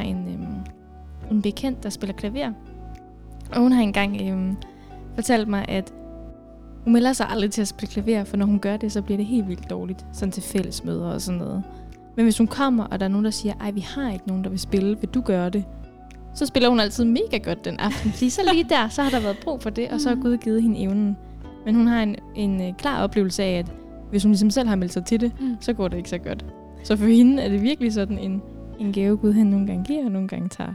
har en, øhm, en bekendt, der spiller klaver. Og hun har engang øhm, fortalt mig, at hun melder sig aldrig til at spille klaver, for når hun gør det, så bliver det helt vildt dårligt. Sådan til fællesmøder og sådan noget. Men hvis hun kommer, og der er nogen, der siger, ej, vi har ikke nogen, der vil spille, vil du gøre det? Så spiller hun altid mega godt den aften. Fordi så lige der, så har der været brug for det, og så har Gud givet hende evnen. Men hun har en, en øh, klar oplevelse af, at hvis hun ligesom selv har meldt sig til det, Mm. så går det ikke så godt. Så for hende er det virkelig sådan en, en gave, Gud han nogle gange giver, og nogle gange tager.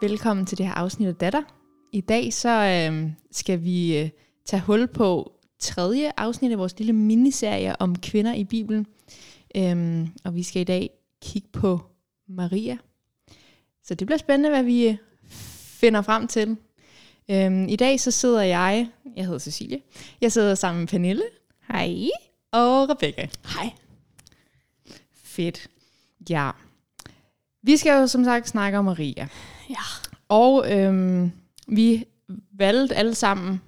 Velkommen til det her afsnit af Datter. I dag så øh, skal vi øh, tage hul på tredje afsnit af vores lille miniserie om kvinder i Bibelen. Øhm, og vi skal i dag kigge på Maria. Så det bliver spændende, hvad vi øh, finder frem til. Øhm, I dag så sidder jeg, jeg hedder Cecilie, jeg sidder sammen med Pernille Hej. og Rebecca. Hej. Fedt. Ja. Vi skal jo som sagt snakke om Maria. Ja. Og øhm, vi valgte alle sammen,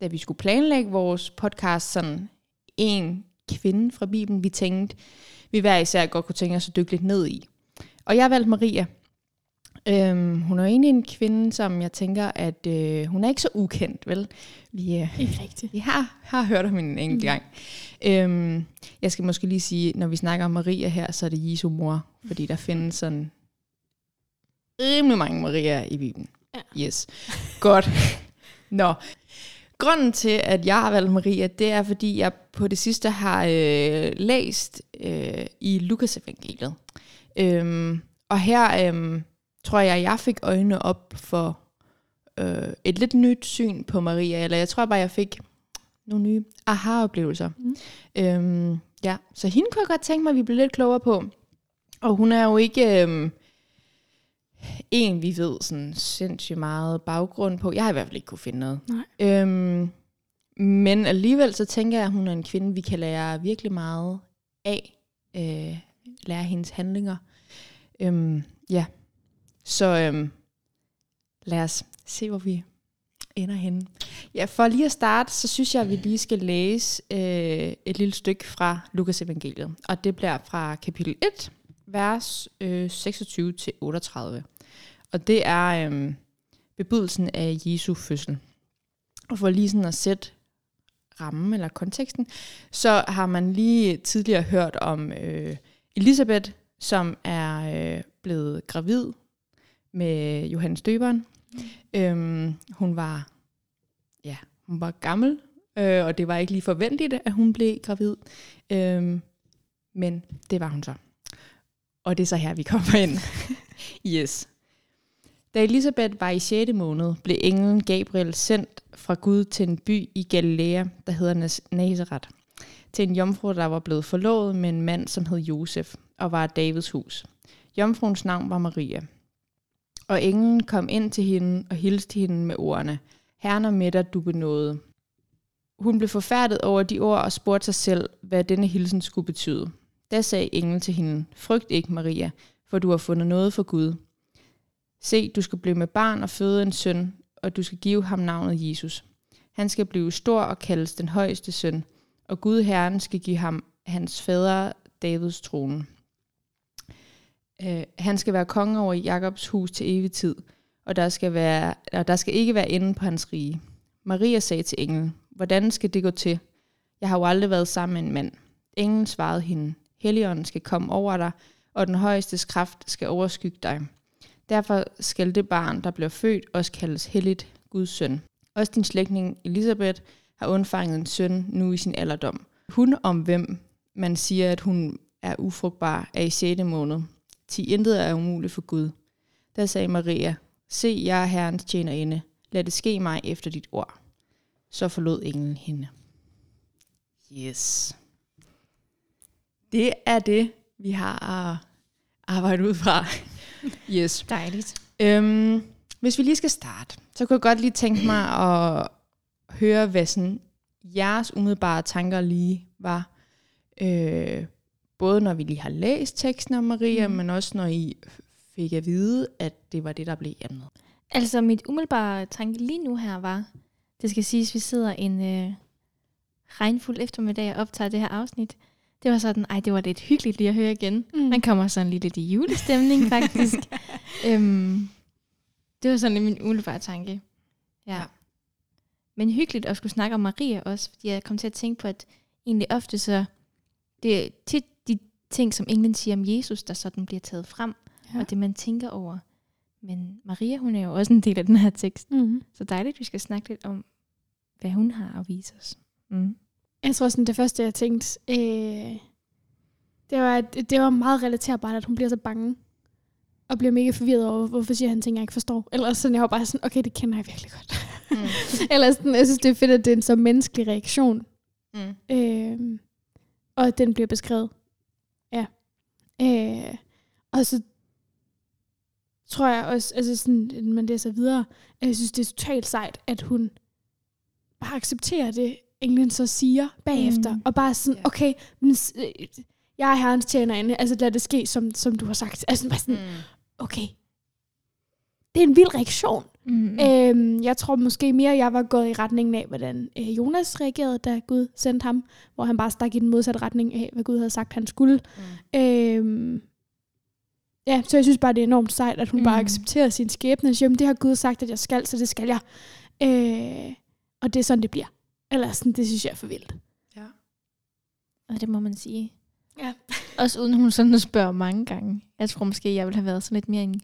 da vi skulle planlægge vores podcast, sådan en kvinde fra Bibelen, vi tænkte, vi hver især godt kunne tænke os at dykke lidt ned i. Og jeg valgte Maria. Øhm, hun er egentlig en kvinde, som jeg tænker, at øh, hun er ikke så ukendt, vel? Vi, øh, Ikke rigtigt. vi har, har hørt om hende en enkelt gang. Øhm, jeg skal måske lige sige, når vi snakker om Maria her, så er det Jesu mor, fordi der findes sådan rimelig mange Maria i Bibelen. Ja. Yes. Godt. Nå. Grunden til, at jeg har valgt Maria, det er, fordi jeg på det sidste har øh, læst øh, i Lukas evangeliet. Øhm, og her øhm, tror jeg, jeg fik øjnene op for øh, et lidt nyt syn på Maria, eller jeg tror bare, jeg fik nogle nye aha-oplevelser. Mm. Øhm, ja, så hende kunne jeg godt tænke mig, at vi blev lidt klogere på. Og hun er jo ikke øhm, en, vi ved sådan sindssygt meget baggrund på. Jeg har i hvert fald ikke kunne finde noget. Nej. Øhm, men alligevel så tænker jeg, at hun er en kvinde, vi kan lære virkelig meget af. Øh, lære hendes handlinger. Øhm, ja, så øhm, lad os se, hvor vi ender henne. Ja, for lige at starte, så synes jeg, at vi lige skal læse øh, et lille stykke fra Lukas evangeliet. Og det bliver fra kapitel 1, vers øh, 26-38. Og det er øh, bebudelsen af Jesu fødsel. Og for lige sådan at sætte rammen eller konteksten, så har man lige tidligere hørt om øh, Elisabeth, som er øh, blevet gravid med Johannes Døberen. Mm. Øhm, hun var ja, hun var gammel, øh, og det var ikke lige forventeligt, at hun blev gravid. Øhm, men det var hun så. Og det er så her, vi kommer ind. yes. Da Elisabeth var i 6. måned, blev englen Gabriel sendt fra Gud til en by i Galilea, der hedder Nazareth, til en jomfru, der var blevet forlovet med en mand, som hed Josef, og var Davids hus. Jomfruens navn var Maria. Og englen kom ind til hende og hilste hende med ordene, Herren er med dig, du benåede. Hun blev forfærdet over de ord og spurgte sig selv, hvad denne hilsen skulle betyde. Da sagde englen til hende, frygt ikke, Maria, for du har fundet noget for Gud. Se, du skal blive med barn og føde en søn, og du skal give ham navnet Jesus. Han skal blive stor og kaldes den højeste søn, og Gud Herren skal give ham hans fader Davids trone. Øh, han skal være konge over Jakobs hus til evig tid, og der skal, være, og der skal ikke være ende på hans rige. Maria sagde til englen, hvordan skal det gå til? Jeg har jo aldrig været sammen med en mand. Englen svarede hende, Helligånden skal komme over dig, og den højeste kraft skal overskygge dig. Derfor skal det barn, der bliver født, også kaldes helligt Guds søn. Også din slægtning Elisabeth har undfanget en søn nu i sin alderdom. Hun om hvem man siger, at hun er ufrugtbar, er i 6. måned. Til intet er umuligt for Gud. Der sagde Maria, se, jeg er Herrens tjenerinde. Lad det ske mig efter dit ord. Så forlod englen hende. Yes. Det er det, vi har at arbejde ud fra. yes. Dejligt. Øhm, hvis vi lige skal starte, så kunne jeg godt lige tænke mig at høre, hvad sådan jeres umiddelbare tanker lige var. Øh, både når vi lige har læst teksten om Maria, mm. men også når I fik at vide, at det var det, der blev emnet. Altså, mit umiddelbare tanke lige nu her var, det skal siges, vi sidder en øh, regnfuld eftermiddag og optager det her afsnit. Det var sådan, ej, det var lidt hyggeligt lige at høre igen. Mm. Man kommer sådan lige lidt i julestemning, faktisk. øhm, det var sådan min umiddelbare tanke. Ja. Ja. Men hyggeligt at skulle snakke om Maria også, fordi jeg kom til at tænke på, at egentlig ofte så, det er tit ting, som englen siger om Jesus, der sådan bliver taget frem, Ja. og det man tænker over. Men Maria, hun er jo også en del af den her tekst. Mm. Så dejligt, vi skal snakke lidt om, hvad hun har at vise os. Mm. Jeg tror sådan, det første, jeg tænkte, øh, det var, at det var meget relaterbart, at hun bliver så bange. Og bliver mega forvirret over, hvorfor siger han ting, jeg ikke forstår. Eller sådan, jeg var bare sådan, okay, det kender jeg virkelig godt. Mm. Eller sådan, jeg synes, det er fedt, at det er en så menneskelig reaktion. Mm. Øh, og at den bliver beskrevet. Øh, og så tror jeg også, altså sådan, man læser videre, at jeg synes, det er totalt sejt, at hun bare accepterer det, englen så siger bagefter. Mm. Og bare sådan, Ja. okay, men, øh, jeg er herrens tjenerinde, altså lad det ske, som, som du har sagt. Altså bare sådan, Mm. okay. Det er en vild reaktion. Mm. Mm. Øhm, jeg tror måske mere, jeg var gået i retningen af, hvordan øh, Jonas reagerede, da Gud sendte ham, hvor han bare stak i den modsatte retning af, hvad Gud havde sagt, han skulle. Mm. Øhm, ja, så jeg synes bare, det er enormt sejt, at hun mm. bare accepterer sin skæbne. siger, "Jamen, det har Gud sagt, at jeg skal, så det skal jeg. Øh, og det er sådan, det bliver. Eller sådan, det synes jeg er for vildt. Ja. Og det må man sige. Ja. Også uden hun sådan spørger mange gange. Jeg tror måske, jeg ville have været sådan lidt mere en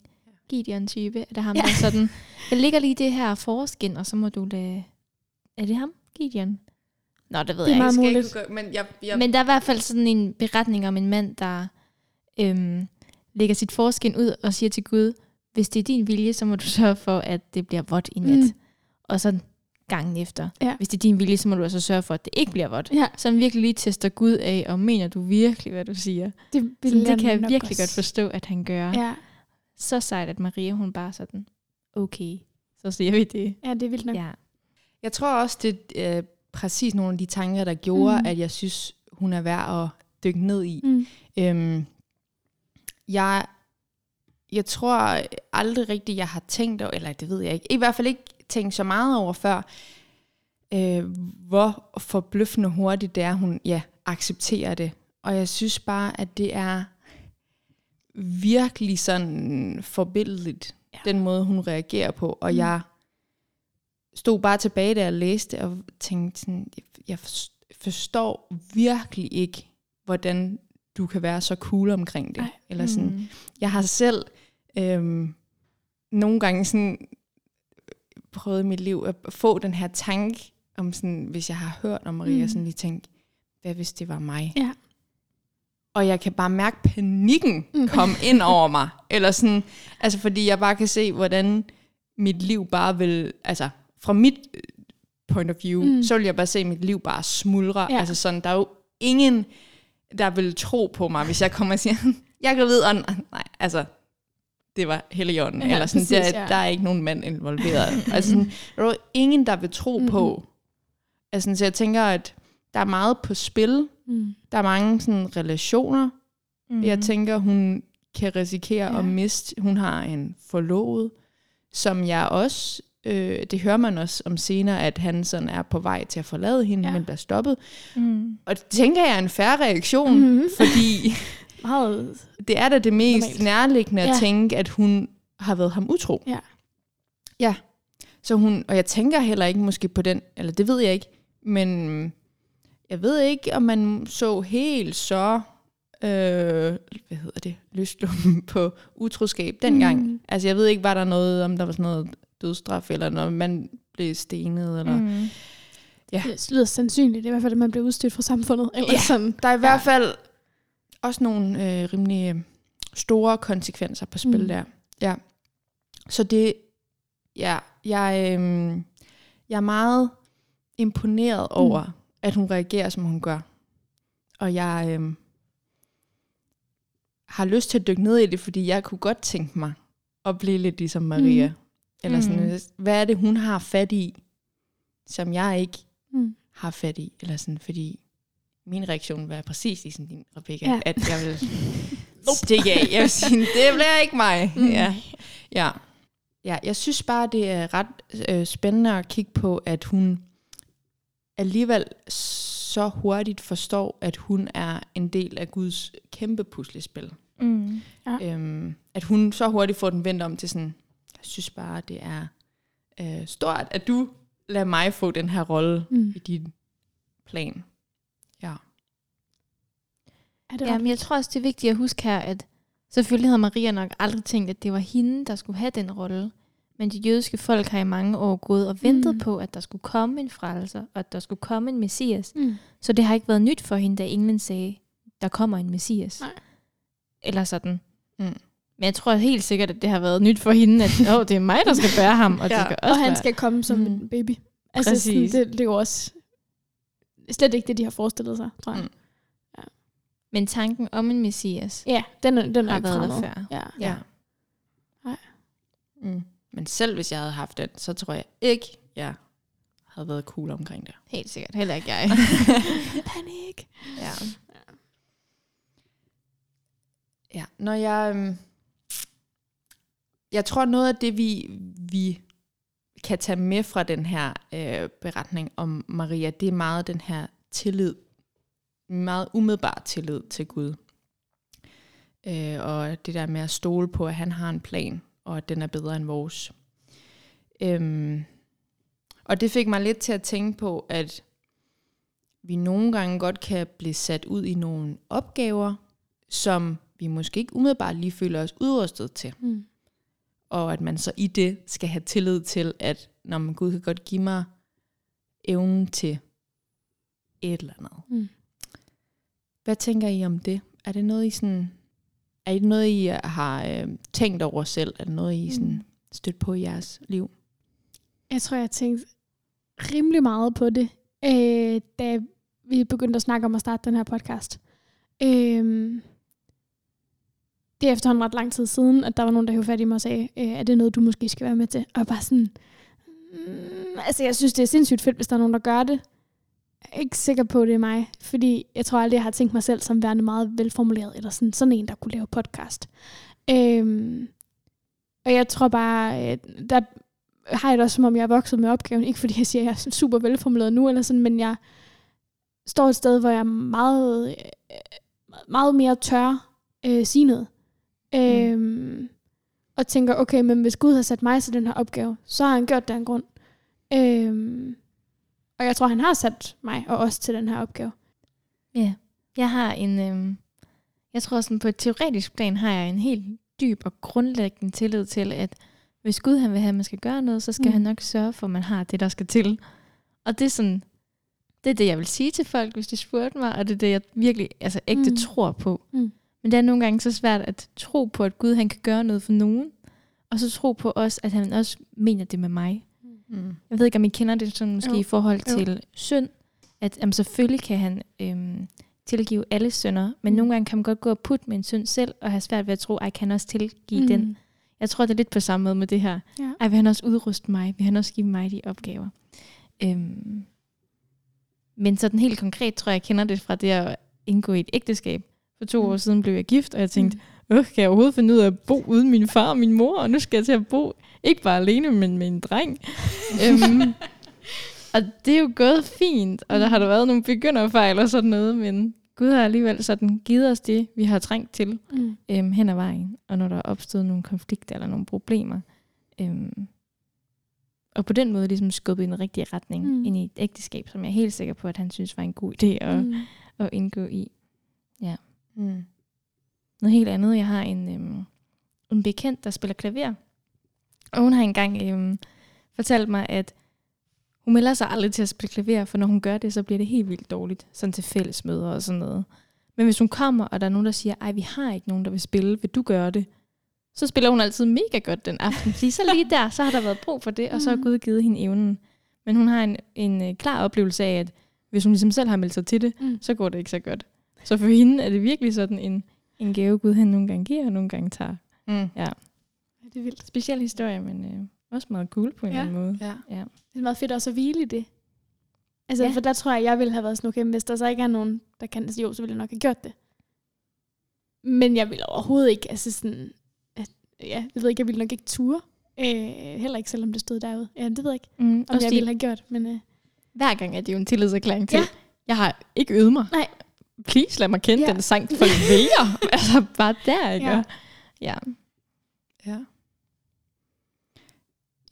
Gideon-type. Er det ham, Ja. der er sådan, jeg ligger lige det her forskin, og så må du lade... Er det ham? Gideon? Nå, det ved Det er jeg meget ikke. Skal ikke muligt. gøre- Men jeg, jeg, Men der er i hvert fald sådan en beretning om en mand, der øhm, lægger sit forskin ud og siger til Gud, hvis det er din vilje, så må du sørge for, at det bliver vådt i nat. Mm. Og så gangen efter. Ja. Hvis det er din vilje, så må du altså sørge for, at det ikke bliver vådt. Ja, Så han virkelig lige tester Gud af, og mener du virkelig, hvad du siger? det, Så det kan jeg virkelig også. godt forstå, at han gør. Ja. Så sejt, at Maria, hun bare sådan, okay, så siger vi det. ja, det er vildt nok. Ja. jeg tror også, det er øh, præcis nogle af de tanker, der gjorde, mm. at jeg synes, hun er værd at dykke ned i. Mm. Øhm, jeg, jeg tror aldrig rigtigt, jeg har tænkt over, eller det ved jeg ikke, i hvert fald ikke tænkt så meget over før, øh, hvor forbløffende hurtigt det er, hun ja, accepterer det. Og jeg synes bare, at det er virkelig sådan forbilledeligt, Ja. den måde, hun reagerer på. Og Mm. jeg stod bare tilbage, da jeg læste, og tænkte sådan, jeg- jeg forst- forstår virkelig ikke, hvordan du kan være så cool omkring det. Ej. Eller sådan, Mm. jeg har selv øhm, nogle gange sådan prøvet i mit liv at få den her tanke om sådan, hvis jeg har hørt om Maria, Mm. sådan lige tænkt, hvad hvis det var mig? Ja. Og jeg kan bare mærke panikken Mm. komme ind over mig. Eller sådan, altså fordi jeg bare kan se, hvordan mit liv bare vil, altså fra mit øh, point of view, Mm. mm. så vil jeg bare se mit liv bare smuldre. Ja. Altså sådan, der er jo ingen, der vil tro på mig, hvis jeg kommer og siger, jeg kan vide, og nej, altså, det var Helligånden, Ja, ja, eller sådan, præcis, der, ja. der er ikke nogen mand involveret. altså sådan, der er jo ingen, der vil tro mm-hmm. på. Altså, så jeg tænker, at der er meget på spil. Mm. Der er mange sådan, relationer, Mm. jeg tænker, hun kan risikere Ja. at miste. Hun har en forlovet, som jeg også, øh, det hører man også om senere, at han sådan er på vej til at forlade hende, Ja. men bliver stoppet. Mm. Og det tænker jeg er en færre reaktion, mm. fordi Meget. det er da det mest Normalt. nærliggende at Ja. tænke, at hun har været ham utro. Ja. Ja. Så hun, og jeg tænker heller ikke måske på den, eller det ved jeg ikke, men jeg ved ikke, om man så helt så, øh, hvad hedder det, lystlummen på utroskab dengang. Mm. Mm. Altså jeg ved ikke, var der noget, om der var sådan noget dødstraf, eller når man blev stenet, eller... Mm. Mm. Ja. Det lyder sandsynligt. Det er i hvert fald, at man bliver udstødt fra samfundet. Eller Ja. sådan. Der er i hvert fald også nogle øh, rimelig øh, store konsekvenser på spil Mm. mm. der. Ja. Så det, ja, jeg, øh, jeg er meget imponeret over, at hun reagerer, som hun gør. Og jeg øh, har lyst til at dykke ned i det, fordi jeg kunne godt tænke mig at blive lidt ligesom Maria. Mm. Eller sådan, Mm. hvad er det, hun har fat i, som jeg ikke Mm. har fat i? Eller sådan, fordi min reaktion være præcis ligesom din, Rebecca, Ja. at jeg vil stikke af. Jeg vil sige, det bliver ikke mig. Mm. Ja. Ja. ja, jeg synes bare, det er ret øh, spændende at kigge på, at hun alligevel så hurtigt forstår, at hun er en del af Guds kæmpe puslespil. Mm. Ja. Øhm, at hun så hurtigt får den vendt om til sådan, jeg synes bare, det er øh, stort, at du lader mig få den her rolle Mm. i din plan. Ja. Er det Ja, men jeg tror også, det er vigtigt at huske her, at selvfølgelig havde Maria nok aldrig tænkt, at det var hende, der skulle have den rolle. Men de jødiske folk har i mange år gået og ventet Mm. på, at der skulle komme en frelser, og at der skulle komme en messias. Mm. Så det har ikke været nyt for hende, da englen sagde, der kommer en messias. Nej. Eller sådan. Mm. Men jeg tror helt sikkert, at det har været nyt for hende, at oh, det er mig, der skal bære ham. Og, Ja. det skal Og også han være- skal komme som Mm. en baby. Altså, sådan, Præcis. det, det er jo også slet ikke det, de har forestillet sig, tror jeg. Mm. Men tanken om en messias Ja, den er, den er har været der før. Ja. Ja. Nej. Mm. Men selv hvis jeg havde haft den, så tror jeg ikke, jeg havde været cool omkring det. Helt sikkert. Heller ikke jeg. Panik. Ja. Ja, når jeg... øhm, Jeg tror, noget af det, vi, vi kan tage med fra den her øh, beretning om Maria, det er meget den her tillid. Meget umiddelbar tillid til Gud. Øh, og det der med at stole på, at han har en plan, og at den er bedre end vores. Øhm, og det fik mig lidt til at tænke på, at vi nogle gange godt kan blive sat ud i nogle opgaver, som vi måske ikke umiddelbart lige føler os udrustet til. Mm. Og at man så i det skal have tillid til, at når man Gud kan godt give mig evnen til et eller andet. Mm. Hvad tænker I om det? Er det noget, I sådan, er det noget, I har øh, tænkt over selv? Er det noget, I sådan, Mm. stødt på i jeres liv? Jeg tror, jeg har tænkt rimelig meget på det, øh, da vi begyndte at snakke om at starte den her podcast. Øh, det er efterhånden ret lang tid siden, at der var nogen, der hævde fat i mig og sagde, øh, er det noget, du måske skal være med til? Og jeg bare sådan, mm, altså jeg synes, det er sindssygt fedt, hvis der er nogen, der gør det. Er ikke sikker på, at det er mig, fordi jeg tror aldrig, jeg har tænkt mig selv som værende meget velformuleret, eller sådan, sådan en, der kunne lave podcast. Øh, og jeg tror bare, øh, der har jeg det også, som om jeg er vokset med opgaven. Ikke fordi jeg siger, at jeg er super velformuleret nu, eller sådan, men jeg står et sted, hvor jeg er meget, øh, meget mere tør øh, sige noget. Øhm, og tænker, okay, men hvis Gud har sat mig til den her opgave, så har han gjort det af en grund. Øhm, og jeg tror, han har sat mig og os til den her opgave. Ja, jeg har en, øhm, jeg tror sådan på et teoretisk plan har jeg en helt dyb og grundlæggende tillid til, at hvis Gud han vil have, at man skal gøre noget, så skal Mm. han nok sørge for, at man har det, der skal til. Og det er sådan, det er det, jeg vil sige til folk, hvis de spurgte mig, og det er det, jeg virkelig altså ægte mm. tror på. Mm. Men det er nogle gange så svært at tro på, at Gud han kan gøre noget for nogen, og så tro på os, at han også mener det med mig. Mm. Jeg ved ikke, om I kender det sådan måske Jo. jo. i forhold Jo. til synd, at jamen, selvfølgelig kan han øhm, tilgive alle synder, men Mm. nogle gange kan man godt gå og putte med en synd selv, og have svært ved at tro, at jeg kan også tilgive mm. den. Jeg tror, det er lidt på samme måde med det her. Ja. Ej, vil han også udruste mig? Vil han også give mig de opgaver? Øhm, men sådan helt konkret tror jeg, jeg kender det fra det at indgå i et ægteskab. For to Mm. mm. år siden blev jeg gift, og jeg tænkte, øh, kan jeg overhovedet finde ud af at bo uden min far og min mor? Og nu skal jeg til at bo, ikke bare alene, men med en dreng. øhm, og det er jo gået fint, og der har der været nogle begynderfejl og sådan noget, men Gud har alligevel sådan givet os det, vi har trængt til Mm. øhm, hen ad vejen, og når der er opstået nogle konflikter eller nogle problemer. Øhm, og på den måde ligesom skubbet i den rigtige retning Mm. ind i et ægteskab, som jeg er helt sikker på, at han synes var en god idé at, mm. At indgå i. Mm. Noget helt andet, jeg har en, øhm, en bekendt, der spiller klaver, og hun har engang øhm, fortalt mig, at hun melder sig aldrig til at spille klaver, for når hun gør det, så bliver det helt vildt dårligt, sådan til fællesmøder og sådan noget. Men hvis hun kommer, og der er nogen, der siger, ej, vi har ikke nogen, der vil spille, vil du gøre det? Så spiller hun altid mega godt den aften, fordi så lige der, så har der været brug for det, og så har Mhm. Gud givet hende evnen. Men hun har en, en øh, klar oplevelse af, at hvis hun ligesom selv har meldt sig til det, Mm. så går det ikke så godt. Så for hende er det virkelig sådan en, en gave, Gud han nogle gange giver, og nogle gange tager. Mm. Ja, det er vildt. Speciel historie, men øh, også meget cool på en Ja. eller anden måde. Ja. Det er meget fedt også at hvile i det. Altså, Ja. ja. for der tror jeg, jeg ville have været sådan, okay, hvis der så ikke er nogen, der kan, altså, jo, så ville jeg nok have gjort det. Men jeg ville overhovedet ikke, altså sådan, at, ja, jeg ved ikke, jeg ville nok ikke ture. Øh, heller ikke, selvom det stod derude. Ja, det ved jeg ikke, Mm, om også jeg ville have gjort, men øh, hver gang er det jo en tillidserklæring til, Ja. jeg har ikke øvet mig. Nej. Please lad mig kende Ja. den sang, folk vælger. altså bare der, ikke? Ja. Ja. Ja.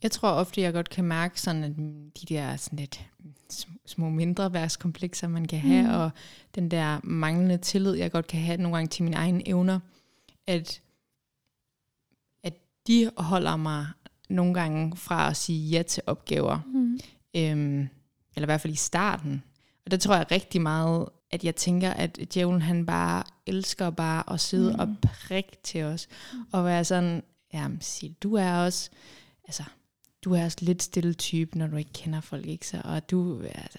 Jeg tror ofte, jeg godt kan mærke sådan, at de der sådan lidt mm, sm- små mindre værtskomplekser, man kan have, mm. og den der manglende tillid, jeg godt kan have nogle gange til mine egne evner, at, at de holder mig nogle gange fra at sige ja til opgaver. mm, Øhm, eller i hvert fald i starten. Og der tror jeg rigtig meget, at jeg tænker, at djævlen han bare elsker bare at sidde Mm. og prikke til os. Og være sådan, jamen Sil, du er også, altså, du er også lidt stille type, når du ikke kender folk, ikke? Så, og du, altså,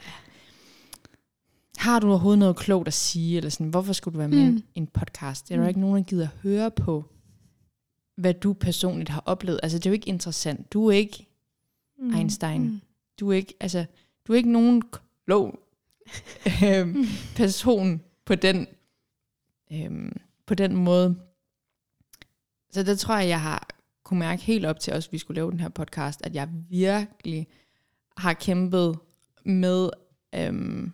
har du overhovedet noget klogt at sige, eller sådan, hvorfor skulle du være med. Mm. i en podcast? Det er der Mm. ikke nogen, der gider høre på, hvad du personligt har oplevet. Altså, det er jo ikke interessant. Du er ikke Mm. Einstein. mm, Du er ikke, altså, du er ikke nogen klog øhm, person på den, øhm, på den måde. Så det tror jeg, jeg har kunne mærke helt op til os, vi skulle lave den her podcast, at jeg virkelig har kæmpet med øhm,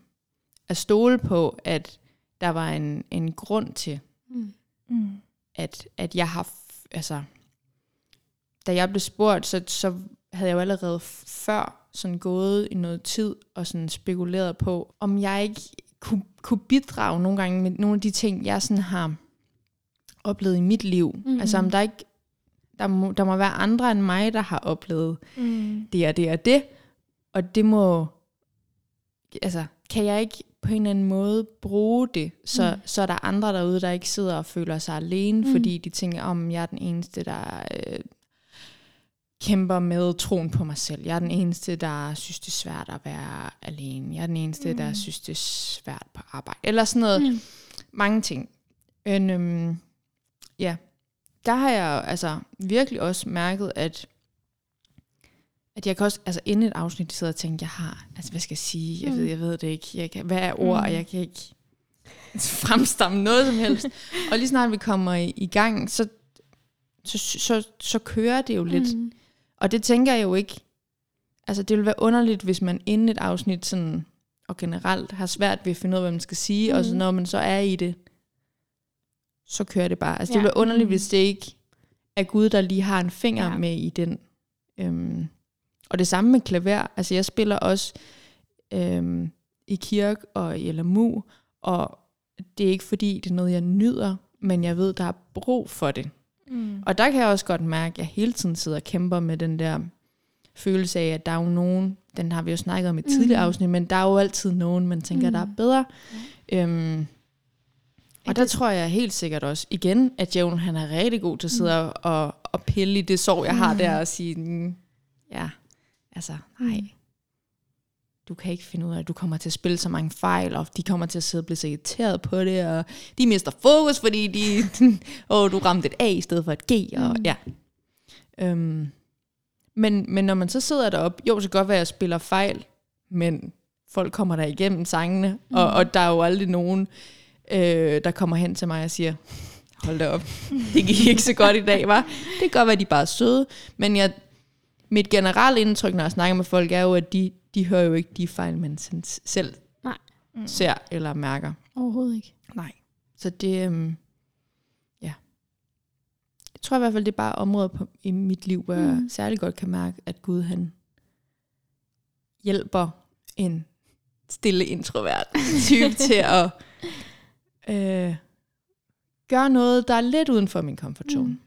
at stole på, at der var en, en grund til, mm, Mm. at, at jeg har, altså, da jeg blev spurgt, så, så havde jeg jo allerede før sådan gået i noget tid og sådan spekuleret på, om jeg ikke kunne, kunne bidrage nogle gange med nogle af de ting, jeg sådan har oplevet i mit liv. Mm-hmm. Altså om der ikke, der må, der må være andre end mig, der har oplevet Mm. det og det og det, og det må, altså, kan jeg ikke på en eller anden måde bruge det, så, Mm. mm. så er der andre derude, der ikke sidder og føler sig alene, Mm. mm. fordi de tænker, om jeg er den eneste, der øh, kæmper med troen på mig selv. Jeg er den eneste, der synes, det er svært at være alene. Jeg er den eneste, mm. der synes, det er svært på arbejde. Eller sådan noget. mm, Mange ting. Men øhm, ja, der har jeg altså virkelig også mærket, at at jeg kan også, altså inden et afsnit, sidde og tænke, jeg har, altså hvad skal jeg sige, jeg Mm. ved, jeg ved det ikke, jeg kan, hvad er ord, Mm. jeg kan ikke fremstamme noget som helst. og lige snart vi kommer i, i gang, så, så, så, så kører det jo lidt. mm, Og det tænker jeg jo ikke, altså det ville være underligt, hvis man inden et afsnit sådan, og generelt har svært ved at finde ud af, hvad man skal sige, mm. og så når man så er i det, så kører det bare. Altså det Ja. ville være underligt, Mhm. hvis det ikke er Gud, der lige har en finger ja. med i den. Øhm, og det samme med klaver. Altså jeg spiller også øhm, i kirke og i LMU, og det er ikke fordi, det er noget, jeg nyder, men jeg ved, der er brug for det. Mm. Og der kan jeg også godt mærke, at jeg hele tiden sidder og kæmper med den der følelse af, at der er jo nogen, den har vi jo snakket om i et tidligere Mhm. afsnit, men der er jo altid nogen, man tænker, Mhm. der er bedre. Øhm, og der tror jeg helt sikkert også, igen, at Djævlen han er rigtig god til at sidde og, og, og pille i det sår, jeg har Mm. der, og sige, mm, ja, altså, nej. Du kan ikke finde ud af, at du kommer til at spille så mange fejl, og de kommer til at sidde og blive så irriteret på det, og de mister fokus, fordi de, åh, du ramte et A i stedet for et G, og Mm. ja. Øhm, men, men når man så sidder deroppe, jo, så kan godt være, at jeg spiller fejl, men folk kommer der igennem sangene, mm. og, og der er jo aldrig nogen, øh, der kommer hen til mig og siger, hold da op, det gik ikke så godt i dag, var. Det kan godt være, at de bare er søde, men jeg, mit generelle indtryk, når jeg snakker med folk, er jo, at de, de hører jo ikke de fejl, man selv Mm. ser eller mærker. overhovedet ikke. Nej. Så det, øhm, ja. Jeg tror i hvert fald, det er bare områder på, i mit liv, hvor mm. jeg særlig godt kan mærke, at Gud han hjælper en stille introvert type til at øh, gøre noget, der er lidt uden for min comfort zone. Mm.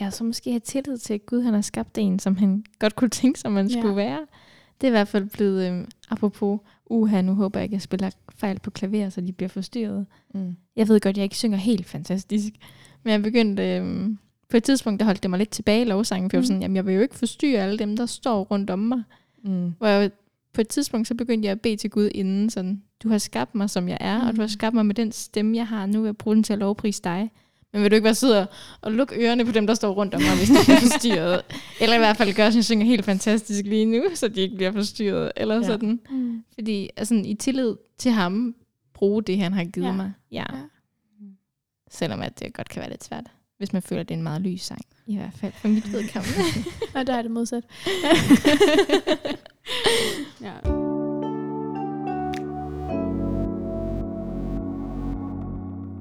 Ja, så måske have tillid til, at Gud han har skabt en, som han godt kunne tænke sig, man Ja. skulle være. Det er i hvert fald blevet, øhm, apropos, uha, nu håber jeg ikke, at jeg spiller fejl på klaver, så de bliver forstyrret. Mm. Jeg ved godt, jeg ikke synger helt fantastisk, men jeg begyndte, øhm, på et tidspunkt, der holdt det mig lidt tilbage i lovsangen, for jeg var Mm. sådan, jamen jeg vil jo ikke forstyrre alle dem, der står rundt om mig. Mm. Hvor jeg, på et tidspunkt, så begyndte jeg at bede til Gud inden, sådan, du har skabt mig, som jeg er, mm. og du har Mm. skabt mig med den stemme, jeg har nu, jeg bruge den til at lovprise dig. Men vil du ikke bare sidde og- lukke ørerne på dem, der står rundt om mig, hvis de bliver forstyrret? Eller i hvert fald gøre sin synger helt fantastisk lige nu, så de ikke bliver forstyrret. Eller Ja. sådan. Mm. Fordi altså, i tillid til ham, bruge det, han har givet Ja. mig. Ja. Ja. ja. Selvom at det godt kan være lidt svært, hvis man føler, at det er en meget lys sang. I hvert fald for mit vedkommende. Og der er det modsat. ja.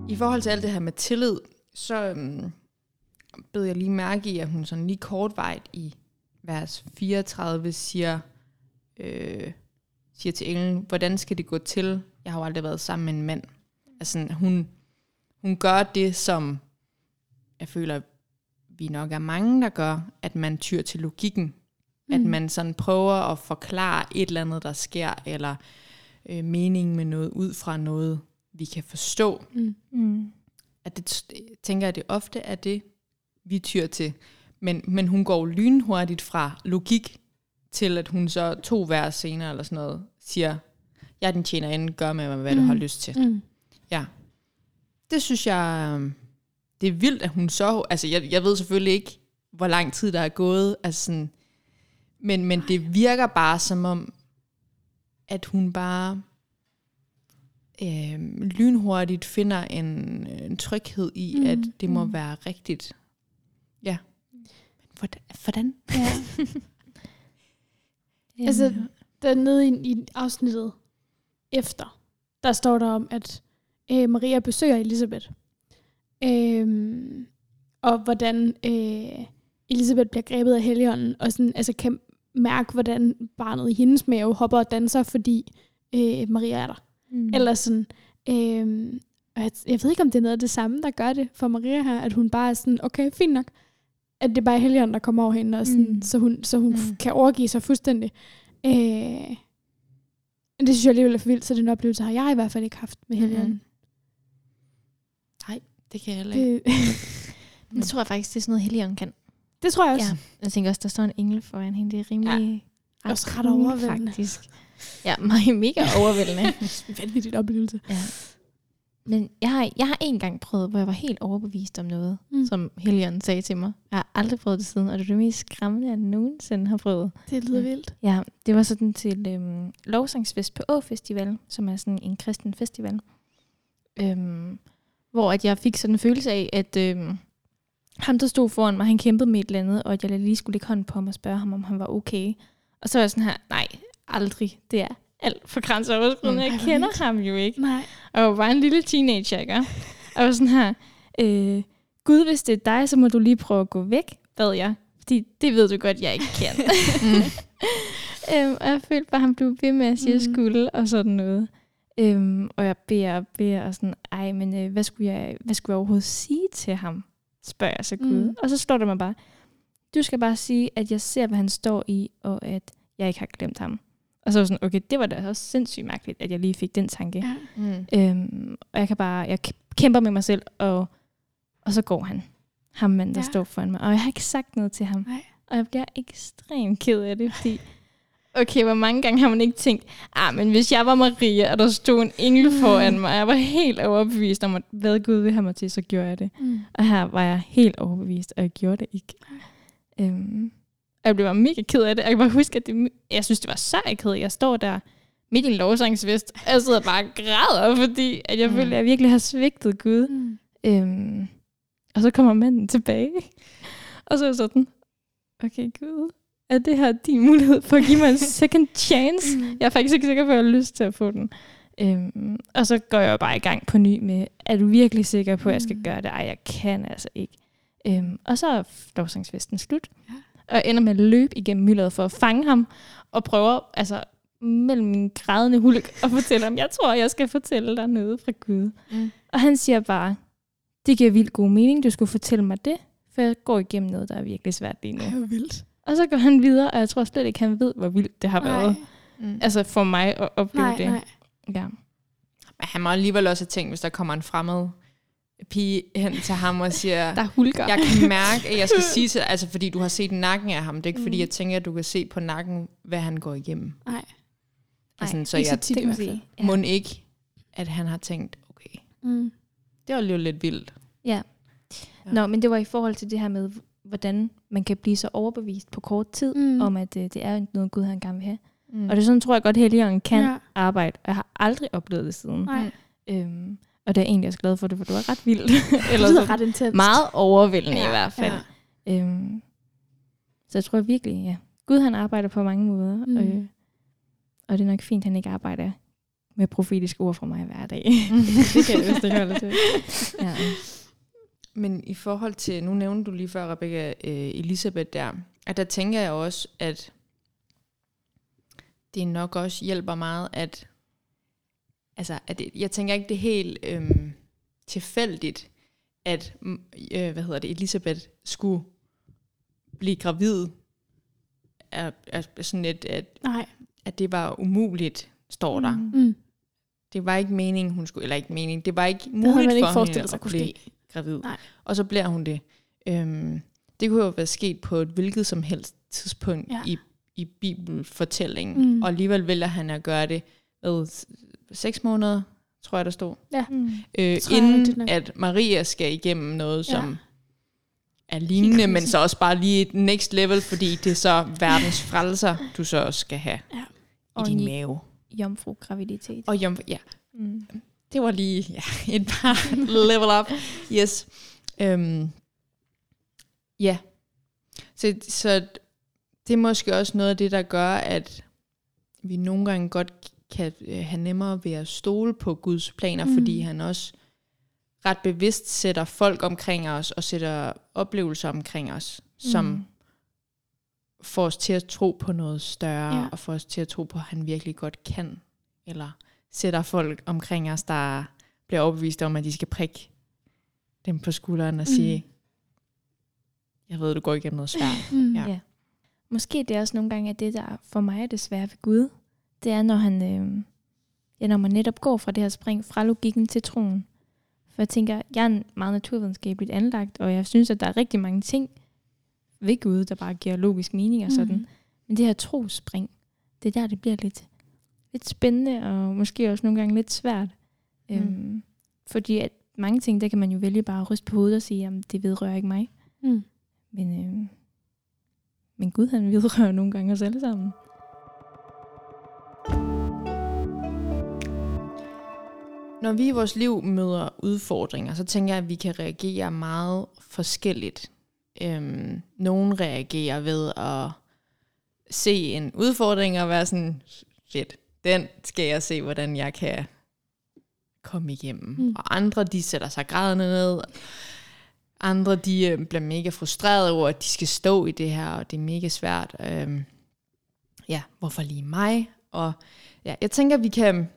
I forhold til alt det her med tillid, så øhm, bed jeg lige mærke i, at hun sådan lige kortvejt i vers 34 siger, øh, siger til englen, hvordan skal det gå til? Jeg har jo aldrig været sammen med en mand. Altså, hun, hun gør det, som jeg føler, vi nok er mange, der gør, at man tyr til logikken. Mm. At man sådan prøver at forklare et eller andet, der sker, eller øh, meningen med noget, ud fra noget, vi kan forstå Mm. mm. At det, tænker jeg, det ofte er det, vi tyr til. Men, men hun går lynhurtigt fra logik til, at hun så to vers senere eller sådan noget, siger, jeg er din tjenerinde, gør med mig, hvad mm. du Mm. har lyst til. Mm. Ja. Det synes jeg, øhm, det er vildt, at hun så, altså jeg, jeg ved selvfølgelig ikke, hvor lang tid der er gået, altså sådan, men, men det virker bare som om, at hun bare øh, lynhurtigt finder en, en tryghed i, mm, at det må mm. være rigtigt. Ja. Men hvordan? hvordan? Ja. Altså, dernede i, i afsnittet efter, der står der om, at øh, Maria besøger Elisabeth. Øhm, og hvordan øh, Elisabeth bliver grebet af helligånden, og sådan, altså, kan mærke, hvordan barnet i hendes mave hopper og danser, fordi øh, Maria er der. Mm. Mm. Eller sådan, øh, og jeg, jeg ved ikke, om det er noget af det samme, der gør det for Maria her, at hun bare er sådan, okay, fint nok, at det er bare Helligånden, der kommer over hende, og sådan, Mm. mm. så hun, så hun Mm. mm. kan overgive sig fuldstændig. Øh, det synes jeg alligevel er for vildt, så den oplevelse har jeg i hvert fald ikke haft med Helligånden. Det kan jeg heller ikke. Det, Det tror jeg faktisk, det er sådan noget, Helion kan. det tror jeg også. Ja. Jeg tænker også, der står en engel foran hende. Det er rimelig... Ja. Også ret overvældende. Faktisk. Ja, mig mega overvældende. Ja. Vanvittigt oplevelse. ja. Men jeg har, jeg har en gang prøvet, hvor jeg var helt overbevist om noget, Mm. som Helion sagde til mig. Jeg har aldrig prøvet det siden, og det er det mest skræmmende, jeg nogensinde har prøvet. Det lyder Mm. vildt. Ja, det var sådan til øhm, lovsangsfest på Å Festival, som er sådan en kristen festival. Øhm, hvor at jeg fik sådan en følelse af, at øhm, ham, der stod foran mig, han kæmpede med et eller andet, og at jeg lige skulle lægge hånden på ham og spørge ham, om han var okay. Og så var jeg sådan her, nej, aldrig. Det er alt for grænseoverskridende. Mm. Jeg kender ham jo ikke. Nej. Og jeg var bare en lille teenager, ikke? Og var sådan her, øh, Gud, hvis det er dig, så må du lige prøve at gå væk, bad jeg. Fordi det ved du godt, jeg ikke kan. øhm, og jeg følte bare, at han blev ved med at sige, at jeg Mhm. skulle, og sådan noget. Øhm, og jeg beder og beder, og sådan, ej, men øh, hvad, skulle jeg, hvad skulle jeg overhovedet sige til ham? Spørger jeg så Gud. Mm. Mm. Og så står der mig bare, du skal bare sige, at jeg ser, hvad han står i, og at jeg ikke har glemt ham. Og så var jeg sådan, okay, det var da også sindssygt mærkeligt, at jeg lige fik den tanke. Ja. Mm. Øhm, og jeg kan bare, jeg kæmper med mig selv, og, og så går han. Ham mand, der Ja. ja. står foran mig. Og jeg har ikke sagt noget til ham. Nej. Og jeg bliver ekstremt ked af det, fordi... Okay, hvor mange gange har man ikke tænkt, ah, men hvis jeg var Maria, og der stod en engel Mm. foran mig, og jeg var helt overbevist om, at hvad Gud vil have mig til, så gjorde jeg det. Mm. Og her var jeg helt overbevist, og jeg gjorde det ikke. Øhm, og jeg blev bare mega ked af det. Jeg kan bare huske, at det, jeg synes, det var så akavet. Jeg står der midt i en lovsangsfest, og jeg sidder bare og græder, fordi at jeg Mm. føler, at jeg virkelig har svigtet Gud. Mm. Øhm, og så kommer manden tilbage. Og så er jeg sådan, okay Gud, er det her din mulighed for at give mig en second chance? Mm. Jeg er faktisk ikke sikker på, at jeg har lyst til at få den. Øhm, og så går jeg bare i gang på ny med, er du virkelig sikker på, at jeg skal Mm. gøre det? Ej, jeg kan altså ikke. Øhm, og så er lovsangsfesten slut. Ja. Og ender med at løbe igennem myldret for at fange ham, og prøver altså mellem min grædende hulk at fortælle ham, jeg tror, jeg skal fortælle dig noget fra Gud. Mm. Og han siger bare, det giver vildt god mening, du skulle fortælle mig det, for jeg går igennem noget, der er virkelig svært lige nu. Ej, hvor vildt. Og så går han videre, og jeg tror slet ikke, han ved, hvor vildt det har været. Mm. Altså for mig at opleve nej, det. nej. Ja. Men han må alligevel også have tænkt, hvis der kommer en fremmed pige hen til ham og siger, Der er hulker. jeg kan mærke, at jeg skal sige til dig, altså fordi du har set nakken af ham. Det er ikke fordi, Mm. jeg tænker, at du kan se på nakken, hvad han går igennem. Nej. Altså, så ikke så jeg tit i hvert fald. Ja. må ikke, at han har tænkt, okay, Mm. det var jo lidt vildt. Ja. Ja. Nå, men det var i forhold til det her med, hvordan man kan blive så overbevist på kort tid, Mm. om at øh, det er noget, Gud han gerne vil have. Mm. Og det er sådan, tror jeg godt, Helligånden kan Ja. ja. arbejde. Og jeg har aldrig oplevet det siden. Nej, Øhm, og det er jeg egentlig også glad for det, for det var ret vildt. det Eller lyder så ret intenst. meget overvældende Ja, i hvert fald. ja. Øhm, så jeg tror virkelig, ja. Gud han arbejder på mange måder. Mm. Mm. Øh, og det er nok fint, at han ikke arbejder med profetiske ord fra mig hver dag. det kan jeg vist ikke holde til. Ja. Men i forhold til, nu nævnte du lige før, Rebecca, øh, Elisabeth der, at der tænker jeg også, at det nok også hjælper meget, at, altså, at det, jeg tænker ikke, det er helt øhm, tilfældigt, at mm, øh, hvad hedder det, Elisabeth skulle blive gravid, er, er sådan et, at, Nej. at det var umuligt, står der. Mm. Mm. Det var ikke meningen, hun skulle, eller ikke mening, det var ikke muligt ikke for hende sig at kunne blive ske. gravid. Nej. Og så bliver hun det. Øhm, det kunne jo være sket på et hvilket som helst tidspunkt Ja. i, i bibelfortællingen. Mm. Og alligevel vælger han at gøre det hvad, seks måneder, tror jeg, der stod. Mm. Øh, Tror jeg inden nok. at Maria skal igennem noget, Ja. som er lignende, men så også bare lige et next level, fordi det er så verdens frelser, du så også skal have Ja. i Og din en mave. jomfru graviditet. Og jomfru, ja, Mm. det var lige ja, et par level up. Yes. Øhm, ja. Så, så det er måske også noget af det, der gør, at vi nogle gange godt kan øh, have nemmere ved at stole på Guds planer, Mm. fordi han også ret bevidst sætter folk omkring os, og sætter oplevelser omkring os, som Mm. får os til at tro på noget større, Ja. ja. og får os til at tro på, at han virkelig godt kan. Eller sætter folk omkring os, der bliver overbevist om, at de skal prikke dem på skulderen og Mm. sige, jeg ved, du går igennem noget svært. Mm. Ja. Ja. Måske det er også nogle gange, at det, der for mig er det svære ved Gud, det er, når han, øh, ja, når man netop går fra det her spring, fra logikken til troen. For jeg tænker, jeg er en meget naturvidenskabeligt anlagt, og jeg synes, at der er rigtig mange ting ved Gud, der bare giver logisk mening og sådan. Mm. Men det her trospring, det er der, det bliver lidt, lidt spændende, og måske også nogle gange lidt svært. Mm. Mm. Øhm, fordi at mange ting, der kan man jo vælge bare at ryste på hovedet og sige, at det vedrører ikke mig. Mm. Men, øh, men Gud, han vedrører nogle gange os alle sammen. Når vi i vores liv møder udfordringer, så tænker jeg, at vi kan reagere meget forskelligt. Øhm, nogen reagerer ved at se en udfordring og være sådan, fedt, den skal jeg se, hvordan jeg kan komme igennem. Mm. Og andre, de sætter sig grædende ned. Andre, de øh, bliver mega frustrerede over, at de skal stå i det her, og det er mega svært. Øhm, ja, hvorfor lige mig? Og ja, jeg tænker, vi kan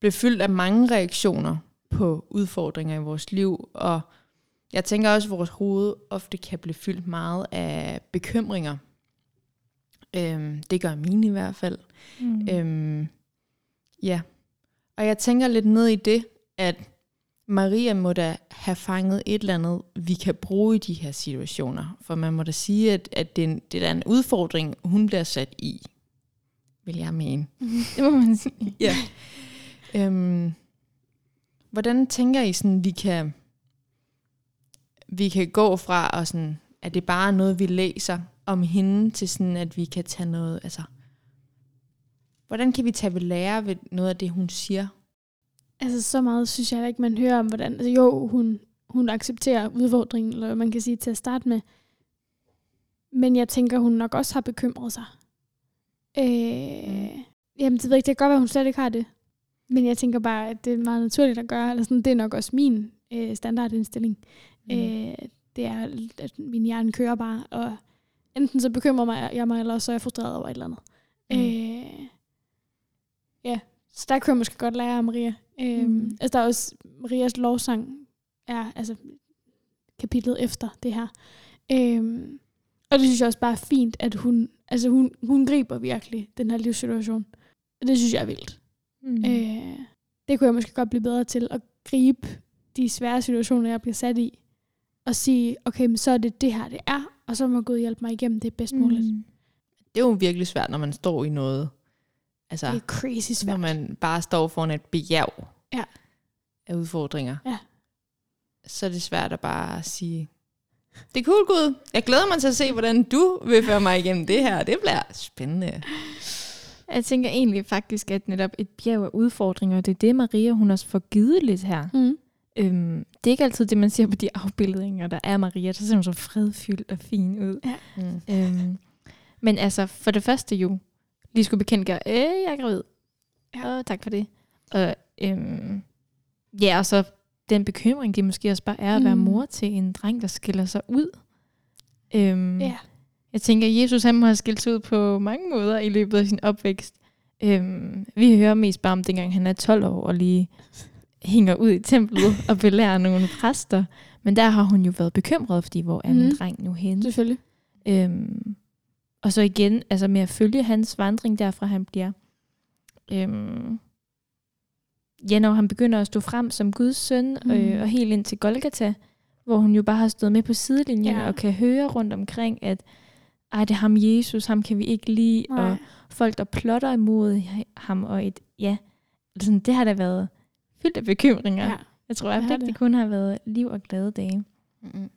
blive fyldt af mange reaktioner på udfordringer i vores liv, og jeg tænker også, at vores hoved ofte kan blive fyldt meget af bekymringer. Øhm, det gør mine i hvert fald. Mm. Øhm, ja, og jeg tænker lidt ned i det, at Maria må da have fanget et eller andet, vi kan bruge i de her situationer. For man må da sige, at, at det, er en- det er en udfordring, hun bliver sat i, vil jeg mene. Det må man sige. Ja. Øhm, hvordan tænker I sådan, vi kan, vi kan gå fra, og sådan, at det bare er noget, vi læser om hende, til sådan, at vi kan tage noget, altså, hvordan kan vi tage ved lære ved noget af det, hun siger? Altså så meget synes jeg ikke, man hører om, hvordan... Altså jo, hun, hun accepterer udfordringen, eller man kan sige til at starte med. Men jeg tænker, hun nok også har bekymret sig. Øh, mm. Jamen det ved jeg ikke, det kan godt være, hun slet ikke har det. Men jeg tænker bare, at det er meget naturligt at gøre. Eller sådan, det er nok også min øh, standardindstilling. Mm. Øh, det er, at min hjerne kører bare, og enten så bekymrer mig, jeg mig, eller så er jeg frustreret over et eller andet. Mm. Øh, ja, så der kunne jeg måske godt lære af Maria. Mm. mm. Altså der er også, Marias lovsang er altså kapitlet efter det her. Øhm, og det synes jeg også bare er fint, at hun, altså hun, hun griber virkelig den her livssituation. Og det synes jeg er vildt. Mm. Øh, det kunne jeg måske godt blive bedre til, at gribe de svære situationer, jeg bliver sat i, og sige, okay, men så er det det her, det er, og så må Gud hjælpe mig igennem det bedst muligt. Mm. Det er jo virkelig svært, når man står i noget. Altså, Det er crazy når svært. man bare står foran et bjerg Ja. af udfordringer. Ja. så er det svært at bare sige, det er cool, Gud. Jeg glæder mig til at se, hvordan du vil føre mig igennem det her. Det bliver spændende. Jeg tænker egentlig faktisk, at netop et bjerg af udfordringer, det er det, Maria hun også får givet lidt her. Mm. Øhm, det er ikke altid det, man ser på de afbildninger, der er Maria. Der ser hun så fredfyldt og fin ud. Ja. Mm. Øhm, men altså, for det første jo, lige skulle bekendtgøre, øh, jeg er gravid. Ja. Og tak for det. Og, øhm, ja, og så den bekymring, det måske også bare er at være Mm. mor til en dreng, der skiller sig ud. Øhm, Ja. Jeg tænker, at Jesus han må have skilt sig ud på mange måder i løbet af sin opvækst. Øhm, vi hører mest bare om dengang han er 12 år og lige hænger ud i templet og belærer nogle præster. Men der har hun jo været bekymret, fordi hvor er min Mhm. dreng nu henne? Selvfølgelig. Øhm, og så igen, altså med at følge hans vandring derfra han bliver. Øhm, ja, når han begynder at stå frem som Guds søn, Mm. øh, og helt ind til Golgata, hvor hun jo bare har stået med på sidelinjen Ja. og kan høre rundt omkring, at ej, det er ham Jesus, ham kan vi ikke lide, Nej. og folk, der plotter imod ham, og et ja, sådan, det har da været fyldt af bekymringer. Ja. Jeg tror, at Det har det, kun har været liv og glade dage. Mm.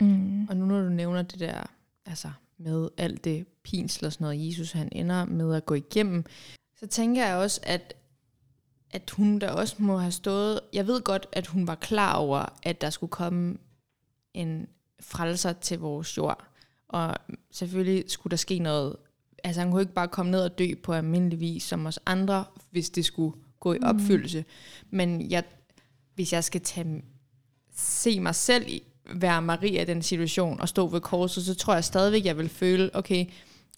Mm. Og nu når du nævner det der, altså med alt det pinsel og sådan noget, Jesus han ender med at gå igennem, så tænker jeg også, at, at hun der også må have stået, jeg ved godt, at hun var klar over, at der skulle komme en frelser til vores jord. Og selvfølgelig skulle der ske noget, altså han kunne ikke bare komme ned og dø på almindelig vis som os andre, hvis det skulle gå i Mm. opfyldelse. Men jeg, hvis jeg skal tage, se mig selv i, være Maria i den situation og stå ved korset, så tror jeg stadigvæk, jeg vil føle, okay,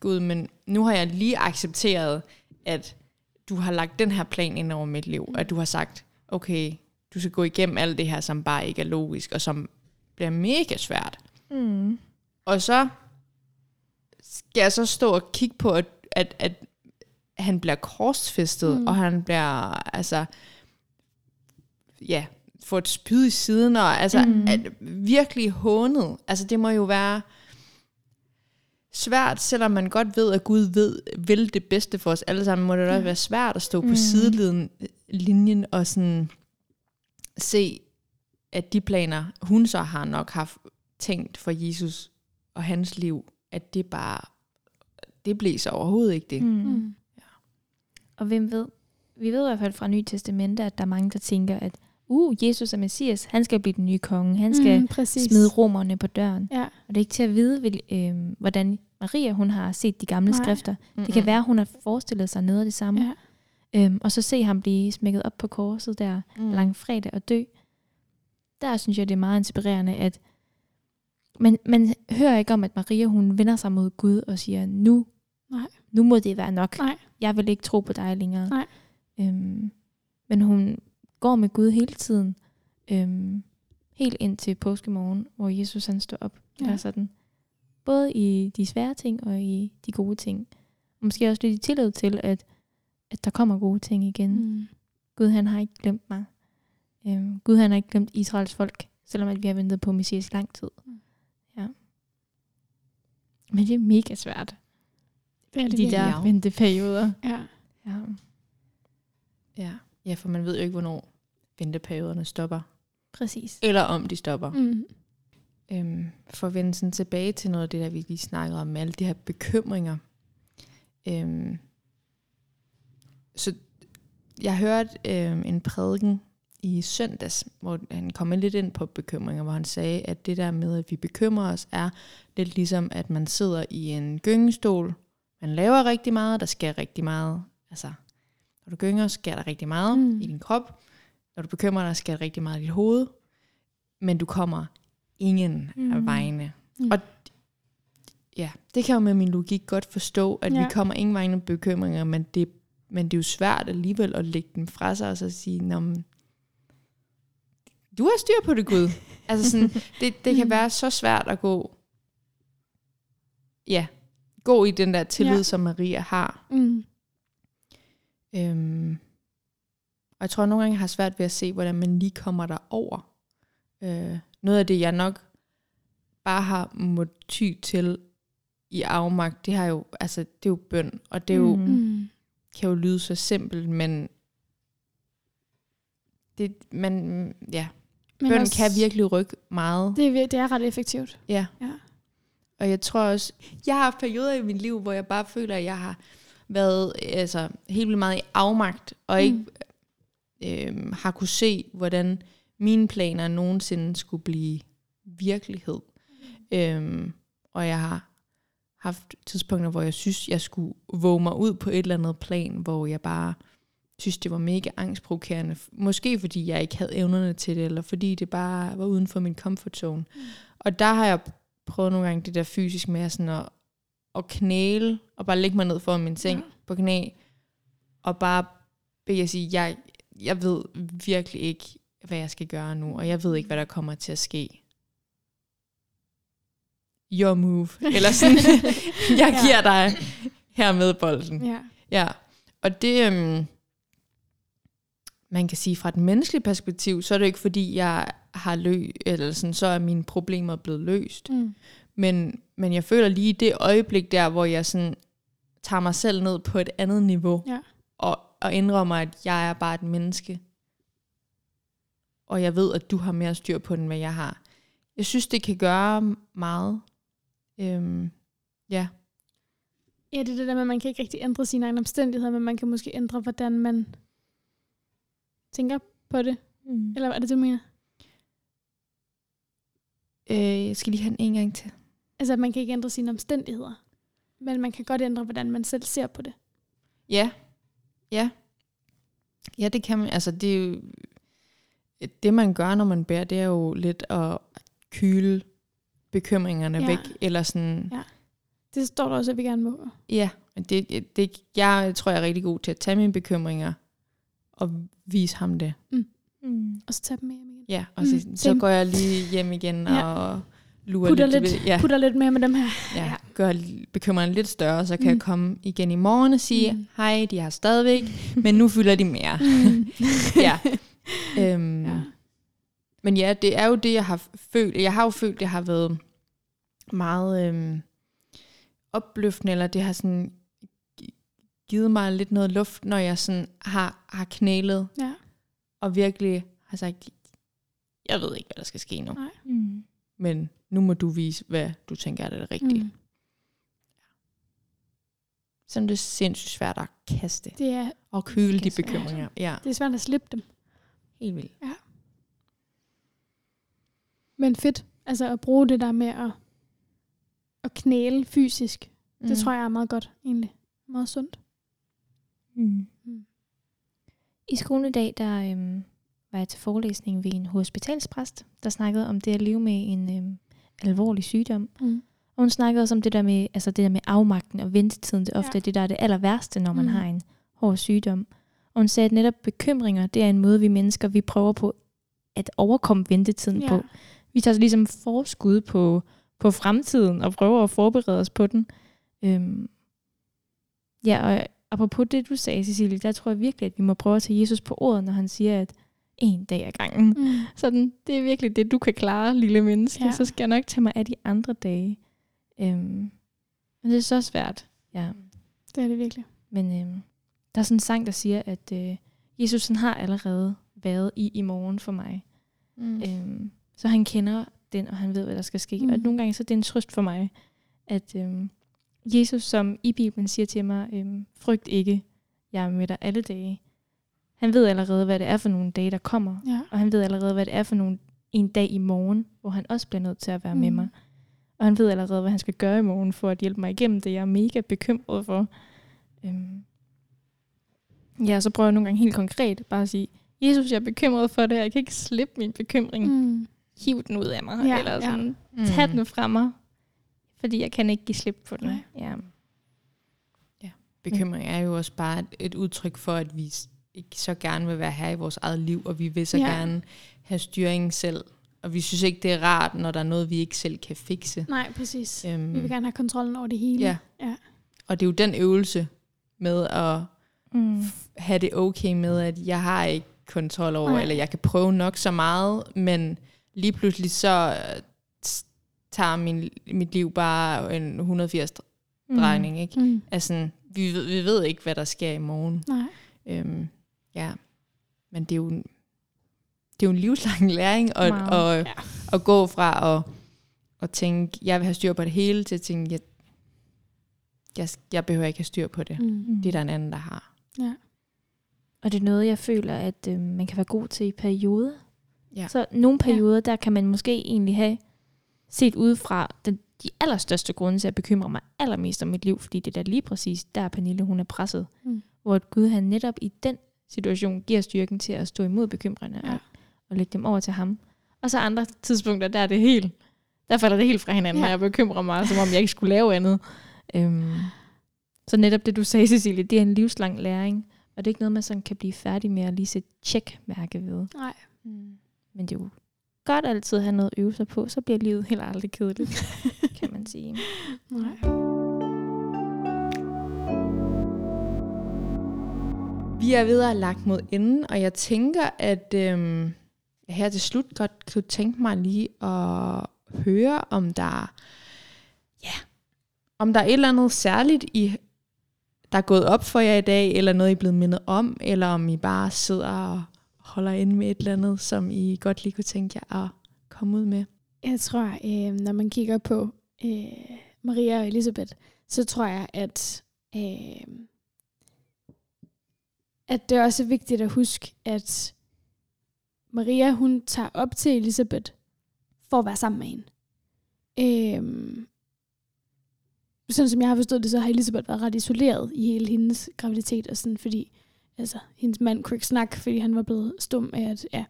Gud, men nu har jeg lige accepteret, at du har lagt den her plan ind over mit liv, at du har sagt, okay, du skal gå igennem alt det her, som bare ikke er logisk, og som bliver mega svært. Mm. Og så skal jeg så stå og kigge på, at, at, at han bliver korsfæstet, Mm. mm. og han bliver, altså, ja, får et spyd i siden, og altså, Mm. mm. at virkelig hånet. Altså, det må jo være svært, selvom man godt ved, at Gud ved, vil det bedste for os alle sammen, må det da også være svært at stå på Mm. sidelinjen linjen og sådan se, at de planer, hun så har nok haft tænkt for Jesus og hans liv, at det bare, det blev så overhovedet ikke det. Mm. Mm. Og hvem ved? Vi ved i hvert fald fra Nye Testamente, at der er mange, der tænker, at uh, Jesus er Messias, han skal blive den nye konge, han skal mm, præcis. smide romerne på døren. Ja. Og det er ikke til at vide, vil, øh, hvordan Maria hun har set de gamle Nej. skrifter. Det kan være, hun har forestillet sig noget af det samme. ja. Øhm, og så se ham blive smækket op på korset der, mm. langfredag og dø. Der synes jeg, det er meget inspirerende, at man, man hører ikke om, at Maria hun vender sig mod Gud og siger, nu, Nej. nu må det være nok. Nej. Jeg vil ikke tro på dig længere. Nej. Øhm, men hun går med Gud hele tiden. Øhm, helt ind til påskemorgen, hvor Jesus han står op. Ja. Der sådan, både i de svære ting og i de gode ting. Og måske også lidt i tillid til, at, at der kommer gode ting igen. Mm. Gud han har ikke glemt mig. Øhm, Gud han har ikke glemt Israels folk, selvom at vi har ventet på Messias lang tid. Mm. Men det er mega svært Det er det de der Ja. venteperioder. Ja. Ja. Ja. ja, for man ved jo ikke, hvornår venteperioderne stopper, Præcis. eller om de stopper. Mm. Øhm, for at vende sådan tilbage til noget af det, der vi lige snakkede om, med alle de her bekymringer. Øhm, så jeg hørte øhm, en prædiken i søndags, hvor han kom lidt ind på bekymringer, hvor han sagde, at det der med, at vi bekymrer os, er lidt ligesom, at man sidder i en gyngestol, man laver rigtig meget, der sker rigtig meget. Altså, når du gynger, sker der rigtig meget Mm. i din krop. Når du bekymrer dig, sker der rigtig meget i dit hoved. Men du kommer ingen mm. af vejene. Mm. Og ja, det kan jeg jo med min logik godt forstå, at ja. Vi kommer ingen vegne med bekymringer, men det, men det er jo svært alligevel at lægge dem fra sig, og så sige, Nå, men, du har styr på det, Gud. altså sådan, det, det kan Mm. være så svært at gå, ja, gå i den der tillid, Ja. som Maria har. Mm. Øhm, og jeg tror, at nogle gange jeg har svært ved at se, hvordan man lige kommer der over. Øh, noget af det, jeg nok bare har måttet ty til i afmagt, det har jo, altså, det er jo bøn, og det er jo, mm. Mm. kan jo lyde så simpelt, men det, man, ja, Men Bøn også- kan virkelig rykke meget. Det er, det er ret effektivt. Ja. Ja. Og jeg tror også, jeg har haft perioder i mit liv, hvor jeg bare føler, at jeg har været altså, helt vildt meget i afmagt, og Mm. ikke øhm, har kunne se, hvordan mine planer nogensinde skulle blive virkelighed. Øhm, og jeg har haft tidspunkter, hvor jeg synes, jeg skulle våge mig ud på et eller andet plan, hvor jeg bare synes, det var mega angstprovokerende. Måske fordi jeg ikke havde evnerne til det, eller fordi det bare var uden for min comfort zone. Mm. Og der har jeg prøvet nogle gange det der fysisk med sådan at, at knæle, og bare lægge mig ned foran min seng Ja. ja. på knæ, og bare bede at sige, jeg, jeg ved virkelig ikke, hvad jeg skal gøre nu, og jeg ved ikke, hvad der kommer til at ske. Your move. Eller sådan, jeg Ja. giver dig hermed bolden. Ja. Ja, og det, øhm, man kan sige fra et menneskeligt perspektiv, så er det ikke fordi, jeg har lø, eller sådan, så er mine problemer blevet løst. Mm. Men, men jeg føler lige det øjeblik der, hvor jeg sådan tager mig selv ned på et andet niveau, Ja. og, og indrømmer, at jeg er bare et menneske. Og jeg ved, at du har mere styr på den, hvad jeg har. Jeg synes, det kan gøre meget. Øhm, ja. Ja, det er det der med, at man kan ikke rigtig ændre sine egne omstændigheder, men man kan måske ændre, hvordan man tænker på det. Mm. Eller er det, du mener? Øh, jeg skal lige have den en gang til. Altså, at man kan ikke ændre sine omstændigheder. Men man kan godt ændre, hvordan man selv ser på det. Ja. Ja. Ja, det kan man. Altså, det er jo, det man gør, når man bærer, det er jo lidt at kyle bekymringerne ja. væk. Eller sådan, Ja. Det står der også, at vi gerne må. ja, det, det, jeg tror, jeg er rigtig god til at tage mine bekymringer og vise ham det. Mm. Og så tage dem med hjem igen. Ja, og Mm, så, så same. går jeg lige hjem igen Ja. og lurer Putter lidt. lidt, ja, putter lidt mere med dem her. ja, ja. gør bekymringen lidt større, så kan Mm. jeg komme igen i morgen og sige, Mm. hej, de har stadigvæk, men nu fylder de mere. ja. Øhm, ja. Men ja, det er jo det, jeg har følt. Jeg har jo følt, det har været meget øhm, opløftende, eller det har sådan givet mig lidt noget luft, når jeg sådan har, har knælet, ja. og virkelig har sagt, jeg ved ikke, hvad der skal ske nu, Nej. Mm. men nu må du vise, hvad du tænker er det rigtige. Mm. Så det er sindssygt svært at kaste Det er, og køle de er bekymringer. Ja, det er svært at slippe dem. helt vildt. Men fedt. Altså at bruge det der med at, at knæle fysisk. Mm. Det tror jeg er meget godt, egentlig. Meget sundt. Mm. Mm. I skolen i dag, der øhm, var jeg til forelæsning ved en hospitalspræst, der snakkede om det at leve med en øhm, alvorlig sygdom. Mm. Og hun snakkede også om det der med, altså det der med afmagten og ventetiden. Det er ofte Ja. det, der er det aller værste, når man Mm. mm. har en hård sygdom. Og hun sagde, at netop bekymringer, det er en måde, vi mennesker, vi prøver på at overkomme ventetiden Ja. på. Vi tager ligesom forskud på, på fremtiden og prøver at forberede os på den. Øhm, ja, og apropos det, du sagde, Cecilie, der tror jeg virkelig, at vi må prøve at tage Jesus på ordet, når han siger, at en dag ad gangen. Mm. Sådan, det er virkelig det, du kan klare, lille menneske. Ja. Så skal jeg nok tage mig af de andre dage. Øhm, men det er så svært. Ja. Det er det virkelig. Men øhm, der er sådan en sang, der siger, at øh, Jesus han har allerede været i i morgen for mig. Mm. Øhm, så han kender den, og han ved, hvad der skal ske. Mm. Og nogle gange så er det en trøst for mig, at øhm, Jesus, som i Bibelen siger til mig, øhm, frygt ikke, jeg er med dig alle dage. Han ved allerede, hvad det er for nogle dage, der kommer. Ja. Og han ved allerede, hvad det er for nogle, en dag i morgen, hvor han også bliver nødt til at være mm. med Mm. mig. Og han ved allerede, hvad han skal gøre i morgen for at hjælpe mig igennem det, jeg er mega bekymret for. Øhm. Ja, så prøver jeg nogle gange helt konkret bare at sige, Jesus, jeg er bekymret for det, jeg kan ikke slippe min bekymring. Mm. Mm. Hiv den ud af mig, Ja, eller ja. sådan, mm. tag den fra mig, fordi jeg kan ikke give slip på den. Nej. Ja. Bekymring er jo også bare et, et udtryk for, at vi ikke så gerne vil være her i vores eget liv, og vi vil så Ja. ja. gerne have styringen selv. Og vi synes ikke, det er rart, når der er noget, vi ikke selv kan fikse. Nej, præcis. Øhm, Vi vil gerne have kontrollen over det hele. Ja. ja. Og det er jo den øvelse med at Mm. have det okay med, at jeg har ikke kontrol over, Nej. Eller jeg kan prøve nok så meget, men lige pludselig så tager min, mit liv bare en 180 Mm. drejning, ikke? Mm. Altså, vi, ved- vi ved ikke, hvad der sker i morgen. Nej. Øhm, ja, men det er jo det er jo en livslang læring, og, Meget. og, Ja. ja. at gå fra at, at tænke, jeg vil have styr på det hele, til at tænke, jeg, jeg, jeg behøver ikke have styr på det. Mm. Det er der en anden, der har. Og det er noget, jeg føler, at øh, man kan være god til i perioder. Ja. Så nogle perioder, ja. der kan man måske egentlig have set udefra den, de allerstørste grunde til at bekymre mig allermest om mit liv, fordi det er da lige præcis der, Pernille, hun er presset. Mm. Hvor Gud, han netop i den situation, giver styrken til at stå imod bekymrende Ja. og, og lægge dem over til ham. Og så andre tidspunkter, der er det helt, der falder det helt fra hinanden, Ja. og jeg bekymrer mig, som om jeg ikke skulle lave andet. Øhm, så netop det, du sagde, Cecilie, det er en livslang læring, og det er ikke noget, man sådan kan blive færdig med at lige sætte tjekmærke ved. Nej. Men det er jo godt altid have noget at øve sig på, så bliver livet heller aldrig kedeligt, kan man sige. Nej. Vi er ved at have lagt mod enden, og jeg tænker, at øhm, jeg her til slut godt kunne tænke mig lige at høre, om der, ja, om der er et eller andet særligt, I, der er gået op for jer i dag, eller noget, I er blevet mindet om, eller om I bare sidder og holder inde med et eller andet, som I godt lige kunne tænke jer at komme ud med. Jeg tror, øh, når man kigger på øh, Maria og Elisabeth, så tror jeg, at, øh, at det er også vigtigt at huske, at Maria, hun tager op til Elisabeth for at være sammen med hende. Øh, sådan som jeg har forstået det, så har Elisabeth været ret isoleret i hele hendes graviditet, og sådan, fordi altså, hendes mand kunne ikke snakke, fordi han var blevet stum af, at, ja,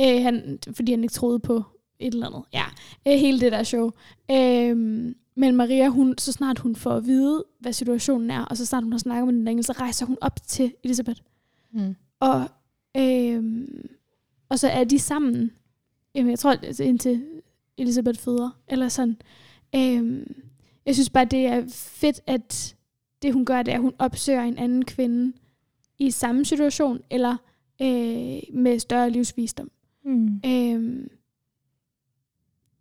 øh, han, fordi han ikke troede på et eller andet. Ja, øh, hele det der show. Øhm, men Maria, hun, så snart hun får at vide, hvad situationen er, og så snart hun har snakket med den engel, så rejser hun op til Elisabeth. Mm. Og, øhm, og så er de sammen. Jamen, jeg tror, altså, indtil Elisabeth føder. Eller sådan. Øhm, jeg synes bare, det er fedt, at det hun gør, det er, at hun opsøger en anden kvinde i samme situation, eller øh, med større livsvisdom. Mm. Øhm,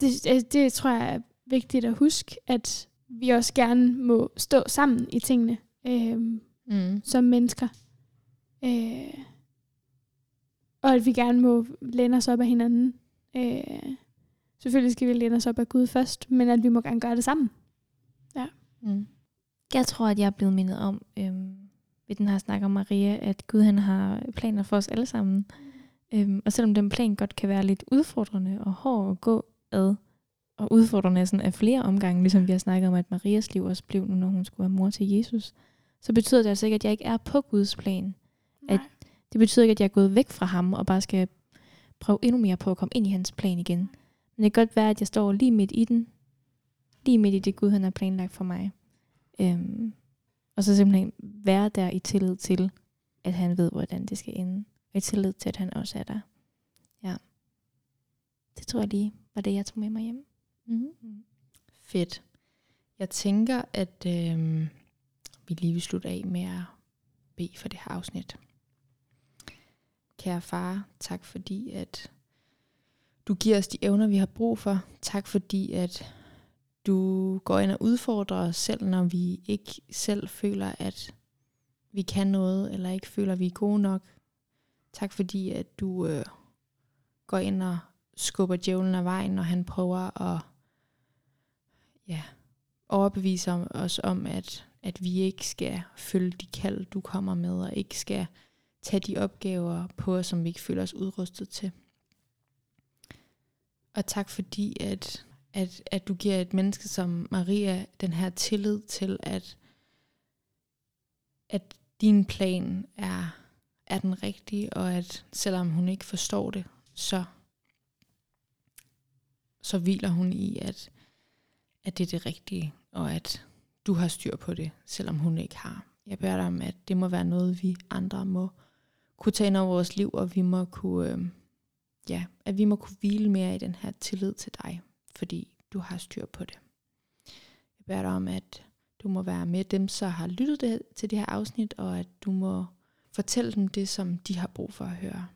det, det, det tror jeg er vigtigt at huske, at vi også gerne må stå sammen i tingene øhm, Mm. som mennesker. Øh, og at vi gerne må læne os op af hinanden. Øh, selvfølgelig skal vi læne os op af Gud først, men at vi må gerne gøre det sammen. Mm. Jeg tror, at jeg er blevet mindet om, øhm, ved den her snak om Maria, at Gud han har planer for os alle sammen. Øhm, og selvom den plan godt kan være lidt udfordrende og hård at gå ad, og udfordrende sådan af flere omgange, ligesom vi har snakket om, at Marias liv også blev nu, når hun skulle være mor til Jesus, så betyder det altså ikke, at jeg ikke er på Guds plan. At- Det betyder ikke, at jeg er gået væk fra ham og bare skal prøve endnu mere på at komme ind i hans plan igen. Men det kan godt være, at jeg står lige midt i den. Lige midt i det Gud, han har planlagt for mig. Øhm, og så simpelthen være der i tillid til, at han ved, hvordan det skal ende. Og i tillid til, at han også er der. Ja. Det tror jeg lige var det, jeg tog med mig hjem. Mm-hmm. Fedt. Jeg tænker, at øh, vi lige vil slutte af med at bede for det her afsnit. Kære far, tak fordi, at du giver os de evner, vi har brug for. Tak fordi, at du går ind og udfordrer os selv, når vi ikke selv føler, at vi kan noget, eller ikke føler, at vi er gode nok. Tak fordi, at du øh, går ind og skubber djævlen af vejen, når han prøver at ja, overbevise os om, at, at vi ikke skal følge de kald, du kommer med, og ikke skal tage de opgaver på os, som vi ikke føler os udrustet til. Og tak fordi, at, at, at du giver et menneske som Maria den her tillid til, at, at din plan er, er den rigtige, og at selvom hun ikke forstår det, så, så hviler hun i, at, at det er det rigtige, og at du har styr på det, selvom hun ikke har. Jeg beder dig om, at det må være noget, vi andre må kunne tage ind over vores liv, og vi må kunne, øh, ja, at vi må kunne hvile mere i den her tillid til dig, fordi du har styr på det. Jeg beder dig om, at du må være med dem, så har lyttet det, til det her afsnit, og at du må fortælle dem det, som de har brug for at høre.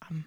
Amen.